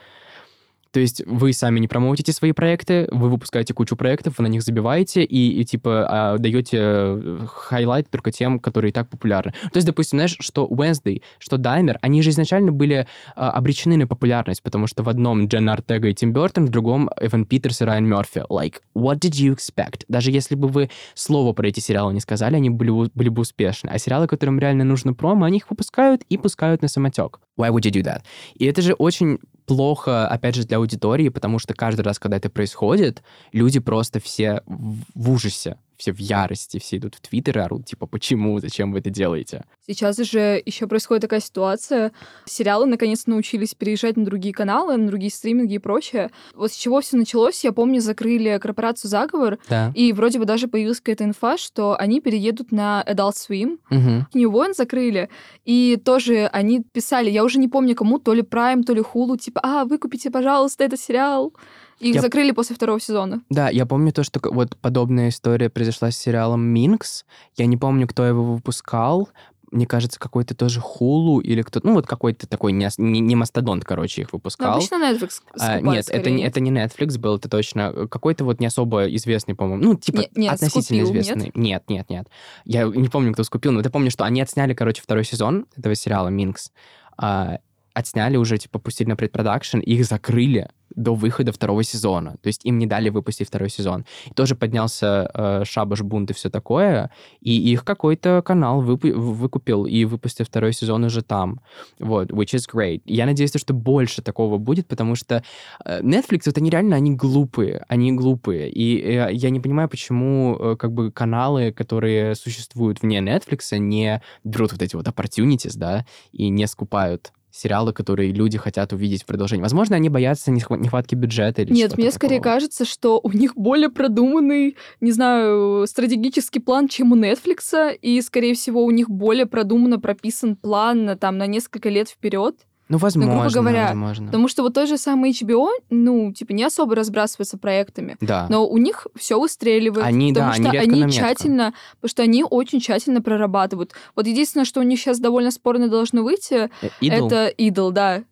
То есть вы сами не промоутите свои проекты, вы выпускаете кучу проектов, вы на них забиваете и, и типа а, даете э, highlight только тем, которые и так популярны. То есть, допустим, знаешь, что Wednesday, что Дамер, они же изначально были а, обречены на популярность, потому что в одном Дженна Ортега и Тим Бертон, в другом Эван Питерс и Райан Мерфи. Like, what did you expect? Даже если бы вы слово про эти сериалы не сказали, они были, были бы успешны. А сериалы, которым реально нужно промо, они их выпускают и пускают на самотек. Why would you do that? И это же очень плохо, опять же, для аудитории, потому что каждый раз, когда это происходит, люди просто все в ужасе все в ярости, все идут в Твиттер и орут, типа, почему, зачем вы это делаете? Сейчас же еще происходит такая ситуация. Сериалы наконец научились переезжать на другие каналы, на другие стриминги и прочее. Вот с чего все началось, я помню, закрыли корпорацию «Заговор», Да. и вроде бы даже появилась какая-то инфа, что они переедут на Adult Swim. Мгм. New One закрыли, и тоже они писали, я уже не помню кому, то ли Prime, то ли Hulu, типа, а, выкупите, пожалуйста, этот сериал. Их Я- закрыли после второго сезона. Да, я помню то, что вот подобная история произошла с сериалом «Минкс». Я не помню, кто его выпускал. Мне кажется, какой-то тоже Хулу или кто-то... Ну, вот какой-то такой не, не, не мастодонт, короче, их Ну, выпускал. обычно Netflix А, нет, это не, это не Netflix был, это точно э, какой-то вот не особо известный, по-моему. Ну, типа Не- нет, относительно скупил, нет? известный. Нет, нет, нет. Я не помню, кто скупил, но я помню, что они отсняли, короче, второй сезон этого сериала «Минкс». А, отсняли уже, типа, пустили на предпродакшн, их закрыли до выхода второго сезона. То есть им не дали выпустить второй сезон. И тоже поднялся э, шабаш, бунт и все такое, и их какой-то канал выпу- выкупил и выпустил второй сезон уже там. Вот, which is great. Я надеюсь, что больше такого будет, потому что э, Netflix, вот они реально, они глупые, они глупые. И э, я не понимаю, почему э, как бы каналы, которые существуют вне Netflix, не берут вот эти вот opportunities, да, и не скупают сериалы, которые люди хотят увидеть в продолжении. Возможно, они боятся нехва- нехватки бюджета или Нет, мне скорее такого. кажется, что у них более продуманный, не знаю, стратегический план, чем у Netflix, и, скорее всего, у них более продуманно прописан план на, там, на несколько лет вперед. Ну, возможно, говоря, возможно. Потому что вот тот же самый HBO, ну, типа, не особо разбрасывается проектами. Да. Но у них все выстреливает. Они, потому да, что они метко. тщательно, потому что они очень тщательно прорабатывают. Вот единственное, что у них сейчас довольно спорно должно выйти, Idol? это Идол, да.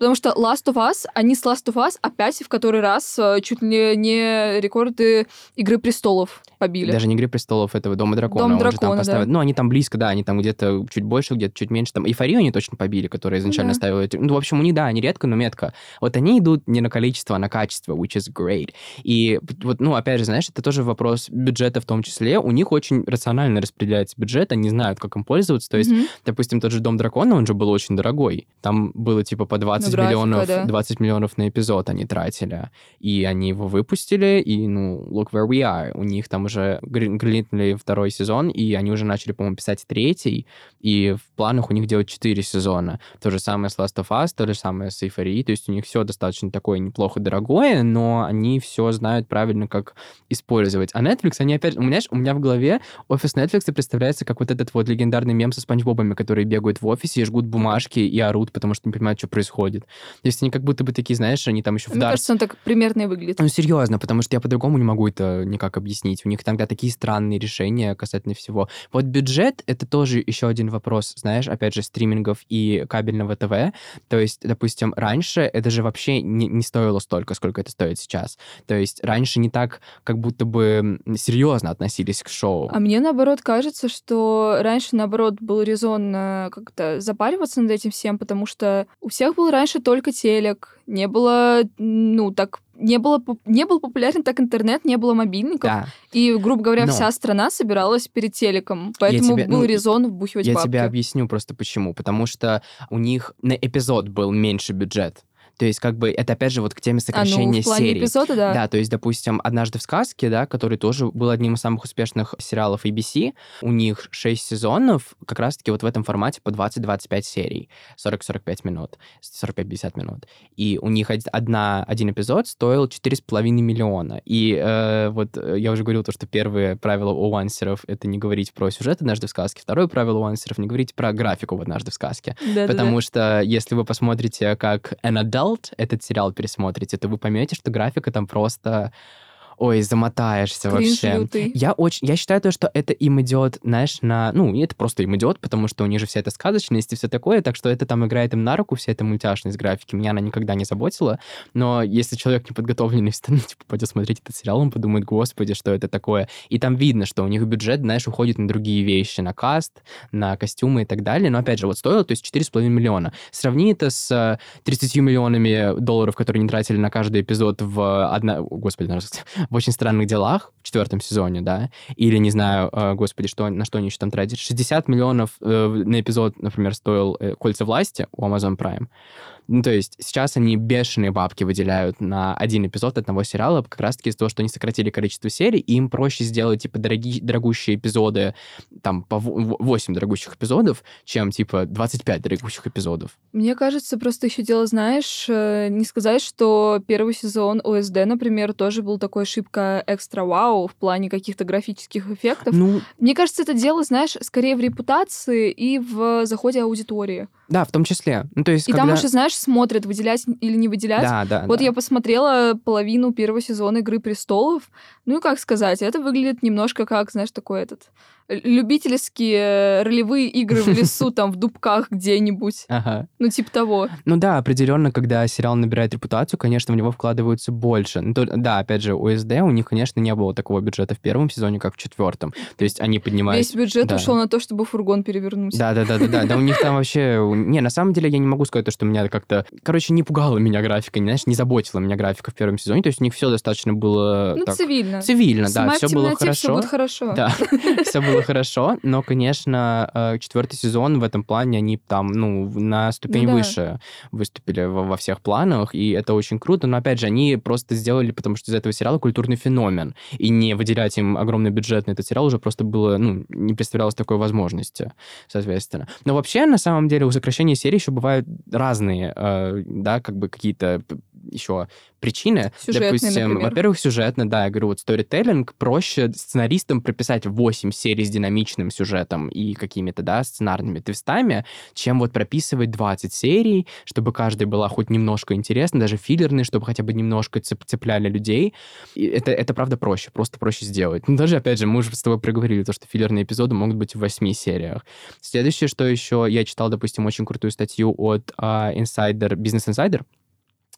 Потому что Last of Us, они с Last of Us опять в который раз э, чуть ли не рекорды Игры престолов побили. Даже не «Игры престолов», этого «Дома дракона». Дом он же там дракона, да. поставил. Ну, они там близко, да, они там где-то чуть больше, где-то чуть меньше. Там «Эйфорию» они точно побили, которая изначально да. ставила эти... Ну, в общем, у них, да, они редко, но метко. Вот они идут не на количество, а на качество, which is great. И вот, ну, опять же, знаешь, это тоже вопрос бюджета в том числе. У них очень рационально распределяется бюджет, они знают, как им пользоваться. То есть, Мгм. допустим, тот же «Дом дракона», он же был очень дорогой. Там было типа по 20 графика, миллионов, да. 20 миллионов на эпизод они тратили. И они его выпустили, и, ну, look where we are. У них там уже гри- грилитнули второй сезон, и они уже начали, по-моему, писать третий, и в планах у них делать четыре сезона. То же самое с Last of Us, то же самое с Эйфорией, то есть у них все достаточно такое неплохо дорогое, но они все знают правильно, как использовать. А Netflix, они опять... У меня, ж- у меня в голове офис Netflix представляется как вот этот вот легендарный мем со Спанч Бобами, которые бегают в офисе и жгут бумажки и орут, потому что не понимают, что происходит. То есть они как будто бы такие, знаешь, они там еще в Мне Dark кажется, он так примерно и выглядит. ну, серьезно, потому что я по-другому не могу это никак объяснить. У них тогда такие странные решения касательно всего. Вот бюджет — это тоже еще один вопрос, знаешь, опять же, стримингов и кабельного ТВ. То есть, допустим, раньше это же вообще не, не стоило столько, сколько это стоит сейчас. То есть раньше не так как будто бы серьезно относились к шоу. А мне, наоборот, кажется, что раньше, наоборот, был резон э, как-то запариваться над этим всем, потому что у всех был раньше только телек, не было, ну, так не, было, не был популярен так интернет, не было мобильников, Да, и, грубо говоря, Но- вся страна собиралась перед телеком, поэтому тебе- был ну, резон вбухивать я бабки. тебе объясню просто почему. Потому что у них на эпизод был меньше бюджет. То есть, как бы, это опять же вот к теме а, ну, сокращения в плане серий. эпизода, да. Да, то есть, допустим, «Однажды в сказке», да, который тоже был одним из самых успешных сериалов ABC, у них 6 сезонов как раз-таки вот в этом формате по 20-25 серий, 40-45 минут, 45-50 минут. И у них од- одна, один эпизод стоил 4,5 миллиона. И э, вот э, я уже говорил то, что первое правило у вансеров — это не говорить про сюжет «Однажды в сказке», второе правило у вансеров — не говорить про графику в «Однажды в сказке». Да-да-да. Потому что если вы посмотрите, как An Adult этот сериал пересмотрите, то вы поймете, что графика там просто... Ой, замотаешься Кринж вообще. лютый. Я очень, я считаю то, что это им идет, знаешь, на, ну, это просто им идет, потому что у них же вся эта сказочность и все такое, так что это там играет им на руку, вся эта мультяшность графики. Меня она никогда не заботила, но если человек неподготовленный встанет, типа, пойдет смотреть этот сериал, он подумает, господи, что это такое. И там видно, что у них бюджет, знаешь, уходит на другие вещи, на каст, на костюмы и так далее. Но опять же, вот стоило, то есть 4,5 миллиона. Сравни это с э, 30 миллионами долларов, которые они тратили на каждый эпизод в одна... Господи, в очень странных делах в четвертом сезоне, да, или, не знаю, э, господи, что, на что они еще там тратят. 60 миллионов э, на эпизод, например, стоил э, «Кольца власти» у Amazon Prime. Ну, то есть сейчас они бешеные бабки выделяют на один эпизод одного сериала, как раз-таки из-за того, что они сократили количество серий, и им проще сделать, типа, дорогие, дорогущие эпизоды, там, по 8 дорогущих эпизодов, чем, типа, 25 дорогущих эпизодов. Мне кажется, просто еще дело, знаешь, э, не сказать, что первый сезон ОСД, например, тоже был такой шибко экстра-вау в плане каких-то графических эффектов. Ну, Мне кажется, это дело, знаешь, скорее в репутации и в заходе аудитории. Да, в том числе. Ну, то есть, И когда... там уже, знаешь, смотрят, выделять или не выделять. Да, да, Вот да. я посмотрела половину первого сезона «Игры престолов». Ну и как сказать, это выглядит немножко как, знаешь, такой этот любительские ролевые игры в лесу, там, в дубках где-нибудь. Ага. Ну, типа того. Ну да, определенно, когда сериал набирает репутацию, конечно, в него вкладываются больше. Ну, да, опять же, УСД, у них, конечно, не было такого бюджета в первом сезоне, как в четвертом. То есть они поднимают... Весь бюджет да. ушел на то, чтобы фургон перевернуть. Да, да, да, да, да. Да, у них там вообще. Не, на самом деле я не могу сказать, то, что меня как-то. Короче, не пугала меня графика, не, знаешь, не заботила меня графика в первом сезоне. То есть у них все достаточно было. Ну, так, цивильно. цивильно, да, все было темноте, все хорошо. будет хорошо. Да, все было хорошо, но, конечно, э, четвертый сезон в этом плане они там, ну, на ступень Ну да. выше выступили во, во всех планах, и это очень круто. Но, опять же, они просто сделали, потому что из этого сериала культурный феномен, и не выделять им огромный бюджет на этот сериал уже просто было, ну, не представлялось такой возможности, соответственно. Но вообще, на самом деле, у сокращения серий еще бывают разные, э, да, как бы какие-то еще причины. Сюжетные, Допустим, во-первых, сюжетно, да, я говорю, вот сторителлинг проще сценаристам прописать 8 серий с динамичным сюжетом и какими-то, да, сценарными твистами, чем вот прописывать 20 серий, чтобы каждая была хоть немножко интересна, даже филлерные, чтобы хотя бы немножко цеп- цепляли людей. И это, это правда проще, просто проще сделать. Ну, даже, опять же, мы уже с тобой проговорили, то, что филлерные эпизоды могут быть в 8 сериях. Следующее, что еще, я читал, допустим, очень крутую статью от а, Insider, Business Insider,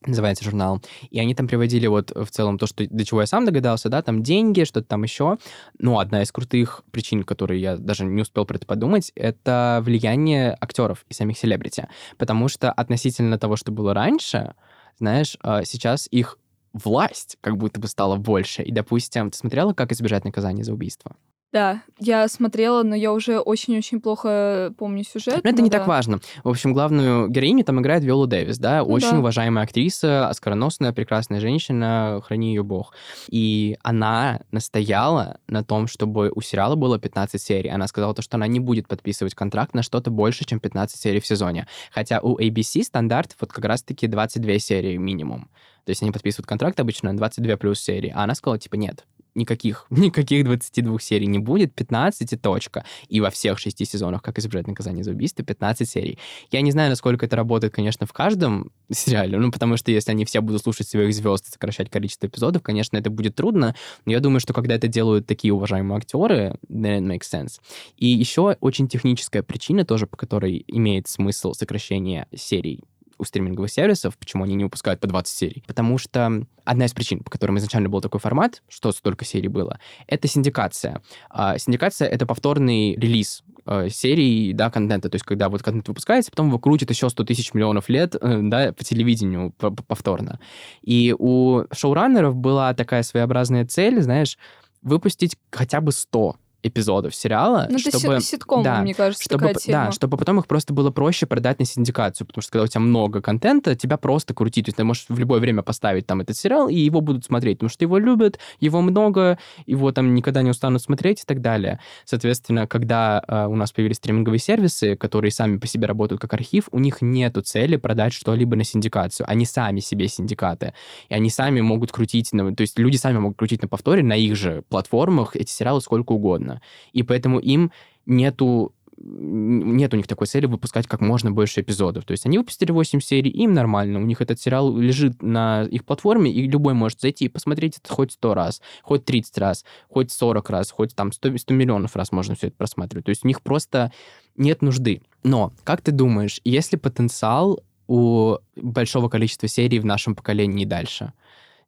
называется журнал, и они там приводили вот в целом то, что до чего я сам догадался, да, там деньги, что-то там еще. Ну, одна из крутых причин, которые я даже не успел про это подумать, это влияние актеров и самих селебрити. Потому что относительно того, что было раньше, знаешь, а, сейчас их власть как будто бы стала больше. И, допустим, ты смотрела, как избежать наказания за убийство? Да, я смотрела, но я уже очень-очень плохо помню сюжет. Но это не да. так важно. В общем, главную героиню там играет Виола Дэвис, да, Ну очень да. уважаемая актриса, оскароносная, прекрасная женщина, храни ее бог. И она настояла на том, чтобы у сериала было 15 серий. Она сказала то, что она не будет подписывать контракт на что-то больше, чем 15 серий в сезоне. Хотя у ABC стандарт вот как раз-таки 22 серии минимум. То есть они подписывают контракт обычно на 22 плюс серии, а она сказала, типа, нет, никаких, никаких 22 серий не будет, 15 и точка. И во всех шести сезонах «Как избежать наказания за убийство» 15 серий. Я не знаю, насколько это работает, конечно, в каждом сериале, ну, потому что если они все будут слушать своих звезд и сокращать количество эпизодов, конечно, это будет трудно, но я думаю, что когда это делают такие уважаемые актеры, then it makes sense. И еще очень техническая причина тоже, по которой имеет смысл сокращение серий у стриминговых сервисов, почему они не выпускают по 20 серий. Потому что одна из причин, по которым изначально был такой формат, что столько серий было, это синдикация. А, синдикация — это повторный релиз э, серий, да, контента. То есть, когда вот контент выпускается, потом его крутят еще 100 тысяч миллионов лет, э, да, по телевидению повторно. И у шоураннеров была такая своеобразная цель, знаешь, выпустить хотя бы 100 эпизодов сериала, Ну, это чтобы... си- ситком, да, мне кажется, чтобы, такая тема. да, чтобы потом их просто было проще продать на синдикацию, потому что когда у тебя много контента, тебя просто крутить, то есть ты можешь в любое время поставить там этот сериал, и его будут смотреть, потому что его любят, его много, его там никогда не устанут смотреть и так далее. Соответственно, когда э, у нас появились стриминговые сервисы, которые сами по себе работают как архив, у них нету цели продать что-либо на синдикацию, они сами себе синдикаты, и они сами могут крутить, на- то есть люди сами могут крутить на повторе на их же платформах эти сериалы сколько угодно, и поэтому им нету нет у них такой цели выпускать как можно больше эпизодов. То есть они выпустили 8 серий, им нормально. У них этот сериал лежит на их платформе, и любой может зайти и посмотреть это хоть 100 раз, хоть 30 раз, хоть 40 раз, хоть там 100, 100 миллионов раз можно все это просматривать. То есть у них просто нет нужды. Но, как ты думаешь, есть ли потенциал у большого количества серий в нашем поколении и дальше?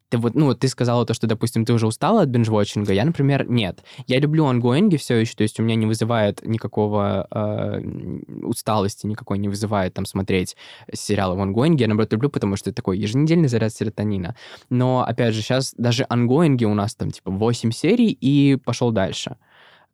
Ты вот, ну, ты сказала то, что, допустим, ты уже устала от бинж-вотчинга. Я, например, нет. Я люблю ангоинги все еще, то есть у меня не вызывает никакого э, усталости, никакой не вызывает там смотреть сериалы в ангоинге. Я, наоборот, люблю, потому что это такой еженедельный заряд серотонина. Но, опять же, сейчас даже ангоинги у нас там, типа, 8 серий и пошел дальше.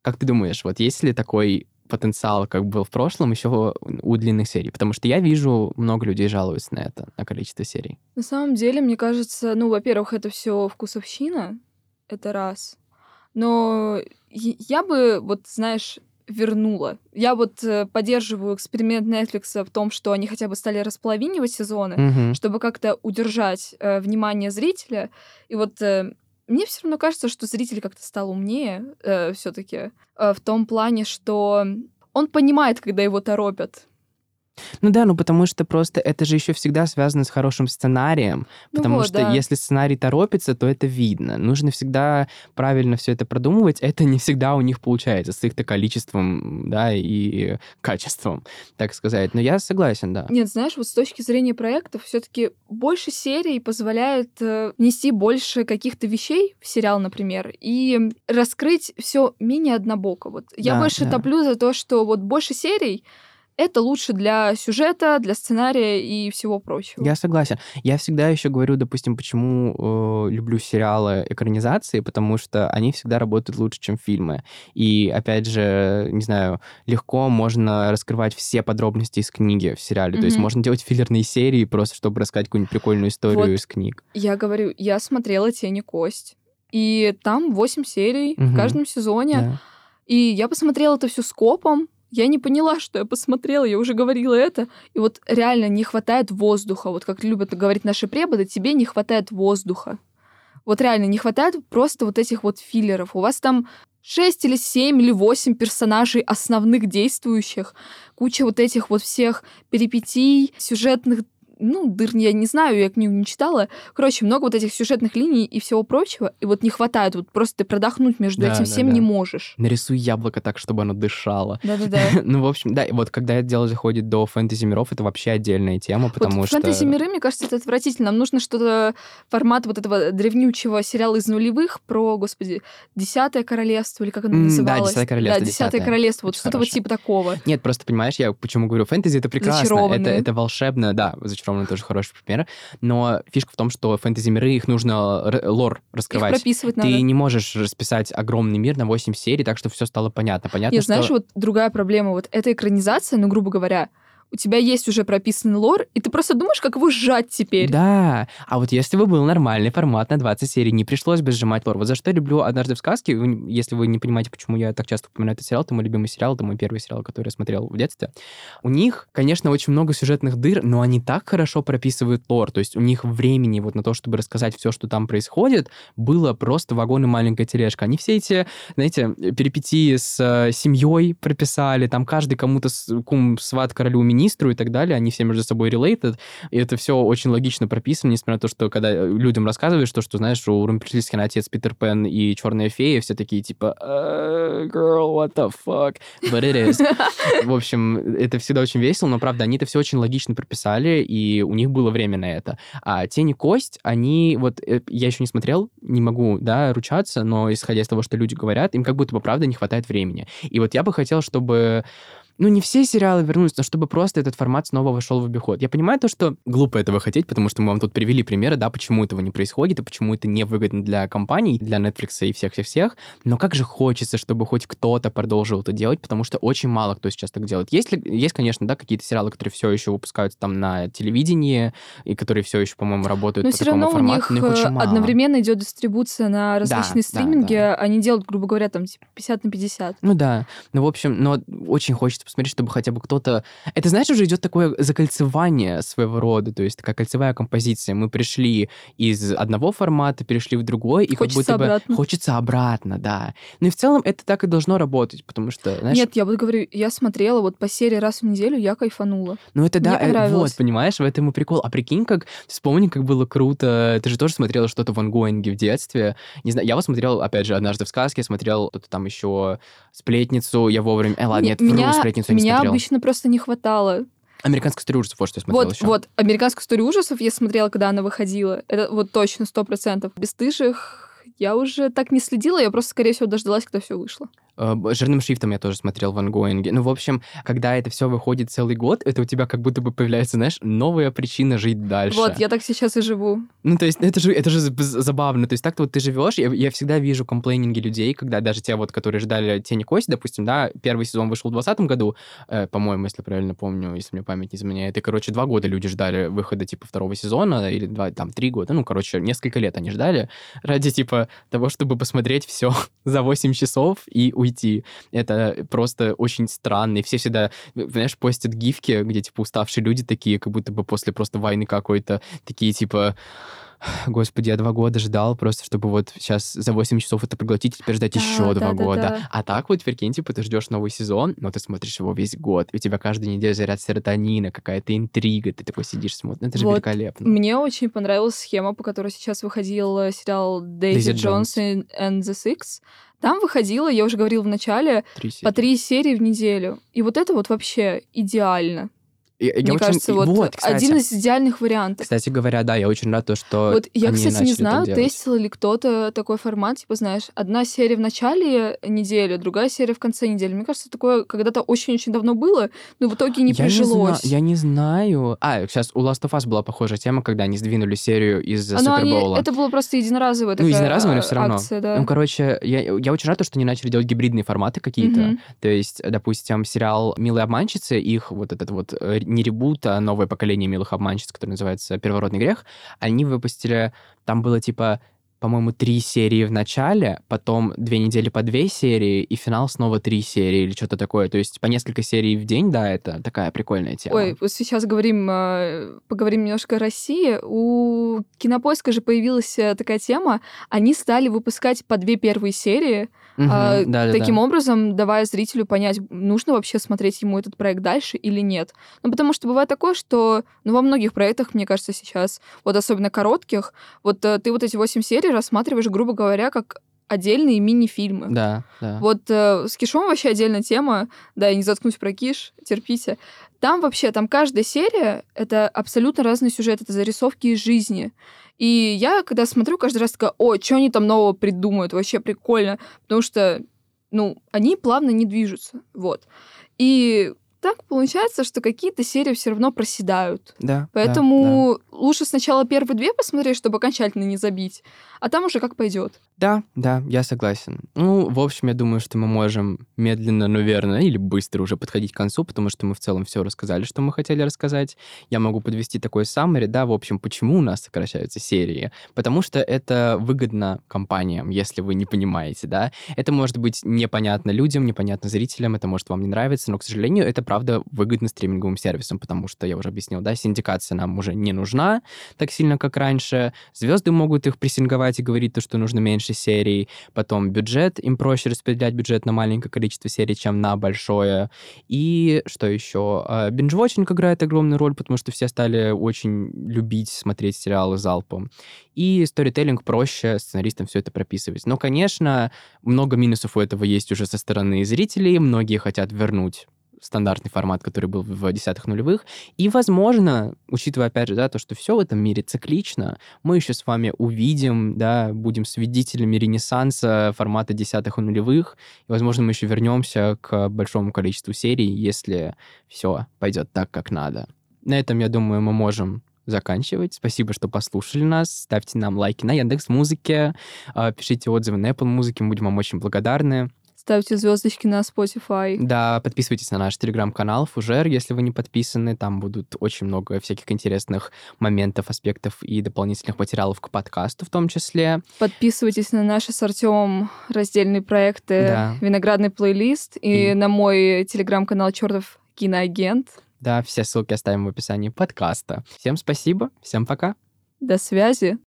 Как ты думаешь, вот есть ли такой потенциал, как был в прошлом, еще у длинных серий. Потому что я вижу, много людей жалуются на это, на количество серий. На самом деле, мне кажется, ну, во-первых, это все вкусовщина, это раз. Но я бы, вот, знаешь, вернула. Я вот э, поддерживаю эксперимент Netflix в том, что они хотя бы стали располовинивать сезоны, Мгм. чтобы как-то удержать э, внимание зрителя. И вот э, мне все равно кажется, что зритель как-то стал умнее все-таки в том плане, что он понимает, когда его торопят. Ну да, ну потому что просто это же еще всегда связано с хорошим сценарием, Ну потому вот, что да. если сценарий торопится, то это видно. Нужно всегда правильно все это продумывать. Это не всегда у них получается с их-то количеством, да, и качеством, так сказать. Но я согласен, да. Нет, знаешь, вот с точки зрения проектов, все-таки больше серий позволяет э, нести больше каких-то вещей в сериал, например, и раскрыть все менее однобоко. Вот я Да, больше да. топлю за то, что вот больше серий это лучше для сюжета, для сценария и всего прочего. Я согласен. Я всегда еще говорю, допустим, почему э, люблю сериалы экранизации, потому что они всегда работают лучше, чем фильмы. И опять же, не знаю, легко можно раскрывать все подробности из книги в сериале. То есть можно делать филлерные серии просто, чтобы рассказать какую-нибудь прикольную историю Вот. из книг. Я говорю, я смотрела «Тени кость», и там 8 серий в Мгм. каждом сезоне. Да. И я посмотрела это все скопом. Я не поняла, что я посмотрела, я уже говорила это. И вот реально не хватает воздуха. Вот как любят говорить наши преподы, тебе не хватает воздуха. Вот реально не хватает просто вот этих вот филлеров. У вас там 6 или 7 или 8 персонажей основных действующих, куча вот этих вот всех перипетий, сюжетных ну, дыр я не знаю, я книгу не читала. Короче, много вот этих сюжетных линий и всего прочего. И вот не хватает. Вот просто ты продохнуть между Да, этим да, всем да. не можешь. Нарисуй яблоко так, чтобы оно дышало. Да-да-да. Ну, в общем, да, и вот когда дело заходит до фэнтези миров, это вообще отдельная тема, потому вот что... фэнтези миры, мне кажется, это отвратительно. Нам нужно что-то формат вот этого древнючего сериала из нулевых про, господи, Десятое королевство или как оно М, да, называлось? «Десятое королевство», Да, Десятое «Десятое». королевство. Вот что-то вот типа такого. Нет, просто понимаешь, я почему говорю, фэнтези это прекрасно, это, это волшебно, да, зачарованные тоже хороший пример, но фишка в том, что фэнтези-миры, их нужно лор Их раскрывать. прописывать Ты надо. не можешь расписать огромный мир на 8 серий, так что все стало понятно. Понятно, Нет, что... знаешь, вот другая проблема. Вот эта экранизация, ну, грубо говоря, у тебя есть уже прописанный лор, и ты просто думаешь, как его сжать теперь. Да, а вот если бы был нормальный формат на 20 серий, не пришлось бы сжимать лор. Вот за что я люблю «Однажды в сказке», если вы не понимаете, почему я так часто упоминаю этот сериал, это мой любимый сериал, это мой первый сериал, который я смотрел в детстве. У них, конечно, очень много сюжетных дыр, но они так хорошо прописывают лор, то есть у них времени вот на то, чтобы рассказать все, что там происходит, было просто вагон и маленькая тележка. Они все эти, знаете, перипетии с э, семьей прописали, там каждый кому-то кум, сват королю, министру и так далее, они все между собой related, и это все очень логично прописано, несмотря на то, что когда э, людям рассказываешь то, что, знаешь, у Румпельштильцхена отец Питер Пен и Черная фея, все такие типа «Э, girl, what the fuck, but it is. В общем, это всегда очень весело, но, правда, они это все очень логично прописали, и у них было время на это. А «Тень и кость», они, вот, э, я еще не смотрел, не могу, да, ручаться, но исходя из того, что люди говорят, им как будто бы, правда, не хватает времени. И вот я бы хотел, чтобы ну, не все сериалы вернулись, но чтобы просто этот формат снова вошел в обиход. Я понимаю то, что глупо этого хотеть, потому что мы вам тут привели примеры, да, почему этого не происходит, и почему это невыгодно для компаний, для Netflix и всех-всех-всех, но как же хочется, чтобы хоть кто-то продолжил это делать, потому что очень мало кто сейчас так делает. Есть, ли, есть конечно, да, какие-то сериалы, которые все еще выпускаются там на телевидении, и которые все еще, по-моему, работают Но по все такому равно у формату, них но их очень э, мало. одновременно идет дистрибуция на различные да, стриминги. да. Они делают, грубо говоря, там типа 50 на 50. Ну да, ну в общем, но очень хочется посмотреть, чтобы хотя бы кто-то... Это, знаешь, уже идет такое закольцевание своего рода, то есть такая кольцевая композиция. Мы пришли из одного формата, перешли в другой, и Хочется как будто обратно. бы хочется обратно, да. Ну и в целом это так и должно работать, потому что, знаешь, Нет, я вот говорю, я смотрела вот по серии раз в неделю, я кайфанула. ну это да, э, вот, понимаешь, в этом и прикол. А прикинь, как, вспомни, как было круто. Ты же тоже смотрела что-то в ангоинге в детстве. Не знаю, я вот смотрел, опять же, однажды в сказке, смотрел что-то там еще сплетницу, я вовремя... Э, ладно, Не- нет, вру, меня, сплетницу я не меня обычно просто не хватало. Американская история ужасов, вот что я смотрел Вот, еще. вот, американскую историю ужасов я смотрела, когда она выходила. Это вот точно, сто процентов. Бестыжих я уже так не следила, я просто, скорее всего, дождалась, когда все вышло. Э, жирным шрифтом я тоже смотрел в ангоинге. Ну, в общем, когда это все выходит целый год, это у тебя как будто бы появляется, знаешь, новая причина жить дальше. Вот, я так сейчас и живу. Ну, то есть, это же, это же забавно. То есть, так-то вот ты живешь, я, я всегда вижу комплейнинги людей, когда даже те вот, которые ждали «Тени Кости», допустим, да, первый сезон вышел в 2020 году, э, по-моему, если правильно помню, если мне память не изменяет. И, короче, два года люди ждали выхода, типа, второго сезона, или два, там, три года, ну, короче, несколько лет они ждали ради, типа, того, чтобы посмотреть все за 8 часов и уйти. Это просто очень странно. И все всегда, знаешь, постят гифки, где, типа, уставшие люди такие, как будто бы после просто войны какой-то, такие, типа, Господи, я два года ждал просто, чтобы вот сейчас за 8 часов это проглотить, теперь ждать да, еще два да, года. Да. А так вот, прикинь, типа, ты ждешь новый сезон, но ты смотришь его весь год, и у тебя каждую неделю заряд серотонина, какая-то интрига, ты такой сидишь, смотришь. Это же вот. великолепно. Мне очень понравилась схема, по которой сейчас выходил э, сериал Дейзи Джонс and the Six. Там выходило, я уже говорила в начале, три по три серии в неделю. И вот это вот вообще идеально. Я, Мне я кажется, очень... вот, вот кстати, один из идеальных вариантов. Кстати говоря, да, я очень рад, то, что Вот я, кстати, не знаю, тестил ли кто-то такой формат, типа, знаешь, одна серия в начале недели, другая серия в конце недели. Мне кажется, такое когда-то очень-очень давно было, но в итоге не я прижилось. Не зна... Я не знаю. А, сейчас у Last of Us была похожая тема, когда они сдвинули серию из Супербоула. Это было просто единоразовая такая Ну, единоразовая, но все равно. Акция, да. Ну, короче, я, я очень рад, что они начали делать гибридные форматы какие-то. Mm-hmm. То есть, допустим, сериал «Милые обманщицы», их вот этот вот э, не ребут, а новое поколение милых обманщиц, которое называется «Первородный грех», они выпустили, там было типа по-моему, три серии в начале, потом две недели по две серии, и финал снова три серии или что-то такое. То есть по несколько серий в день, да, это такая прикольная тема. Ой, вот сейчас говорим, э, поговорим немножко о России. У Кинопоиска же появилась э, такая тема. Они стали выпускать по две первые серии, Угу, а, да, таким да. образом давая зрителю понять, нужно вообще смотреть ему этот проект дальше или нет. Ну, потому что бывает такое, что ну, во многих проектах, мне кажется, сейчас, вот особенно коротких, вот э, ты вот эти восемь серий рассматриваешь, грубо говоря, как отдельные мини-фильмы. Да, да. Вот э, с Кишом вообще отдельная тема, да, и не заткнуть про Киш, терпите. Там вообще, там каждая серия — это абсолютно разный сюжет, это зарисовки из жизни. И я, когда смотрю, каждый раз такая, о, что они там нового придумают, вообще прикольно, потому что, ну, они плавно не движутся, вот. И так получается, что какие-то серии все равно проседают. Да. Поэтому да, да. лучше сначала первые две посмотреть, чтобы окончательно не забить, а там уже как пойдет. Да, да, я согласен. Ну, в общем, я думаю, что мы можем медленно, но верно, или быстро уже подходить к концу, потому что мы в целом все рассказали, что мы хотели рассказать. Я могу подвести такой саммари, да, в общем, почему у нас сокращаются серии. Потому что это выгодно компаниям, если вы не понимаете, да. Это может быть непонятно людям, непонятно зрителям, это может вам не нравиться, но, к сожалению, это правда выгодно стриминговым сервисам, потому что, я уже объяснил, да, синдикация нам уже не нужна так сильно, как раньше. Звезды могут их прессинговать и говорить то, что нужно меньше серий, потом бюджет, им проще распределять бюджет на маленькое количество серий, чем на большое. И что еще? Бинж-вотчинг играет огромную роль, потому что все стали очень любить смотреть сериалы залпом. И сторителлинг проще сценаристам все это прописывать. Но, конечно, много минусов у этого есть уже со стороны зрителей, многие хотят вернуть стандартный формат, который был в десятых нулевых. И, возможно, учитывая, опять же, да, то, что все в этом мире циклично, мы еще с вами увидим, да, будем свидетелями ренессанса формата десятых и нулевых. И, возможно, мы еще вернемся к большому количеству серий, если все пойдет так, как надо. На этом, я думаю, мы можем заканчивать. Спасибо, что послушали нас. Ставьте нам лайки на Яндекс Музыке, а, пишите отзывы на Apple Музыке, мы будем вам очень благодарны. Ставьте звездочки на Spotify. Да, подписывайтесь на наш телеграм-канал Фужер, если вы не подписаны. Там будут очень много всяких интересных моментов, аспектов и дополнительных материалов к подкасту в том числе. Подписывайтесь на наши с Артемом раздельные проекты да. «Виноградный плейлист» и, и на мой телеграм-канал «Чертов киноагент». Да, все ссылки оставим в описании подкаста. Всем спасибо, всем пока. До связи.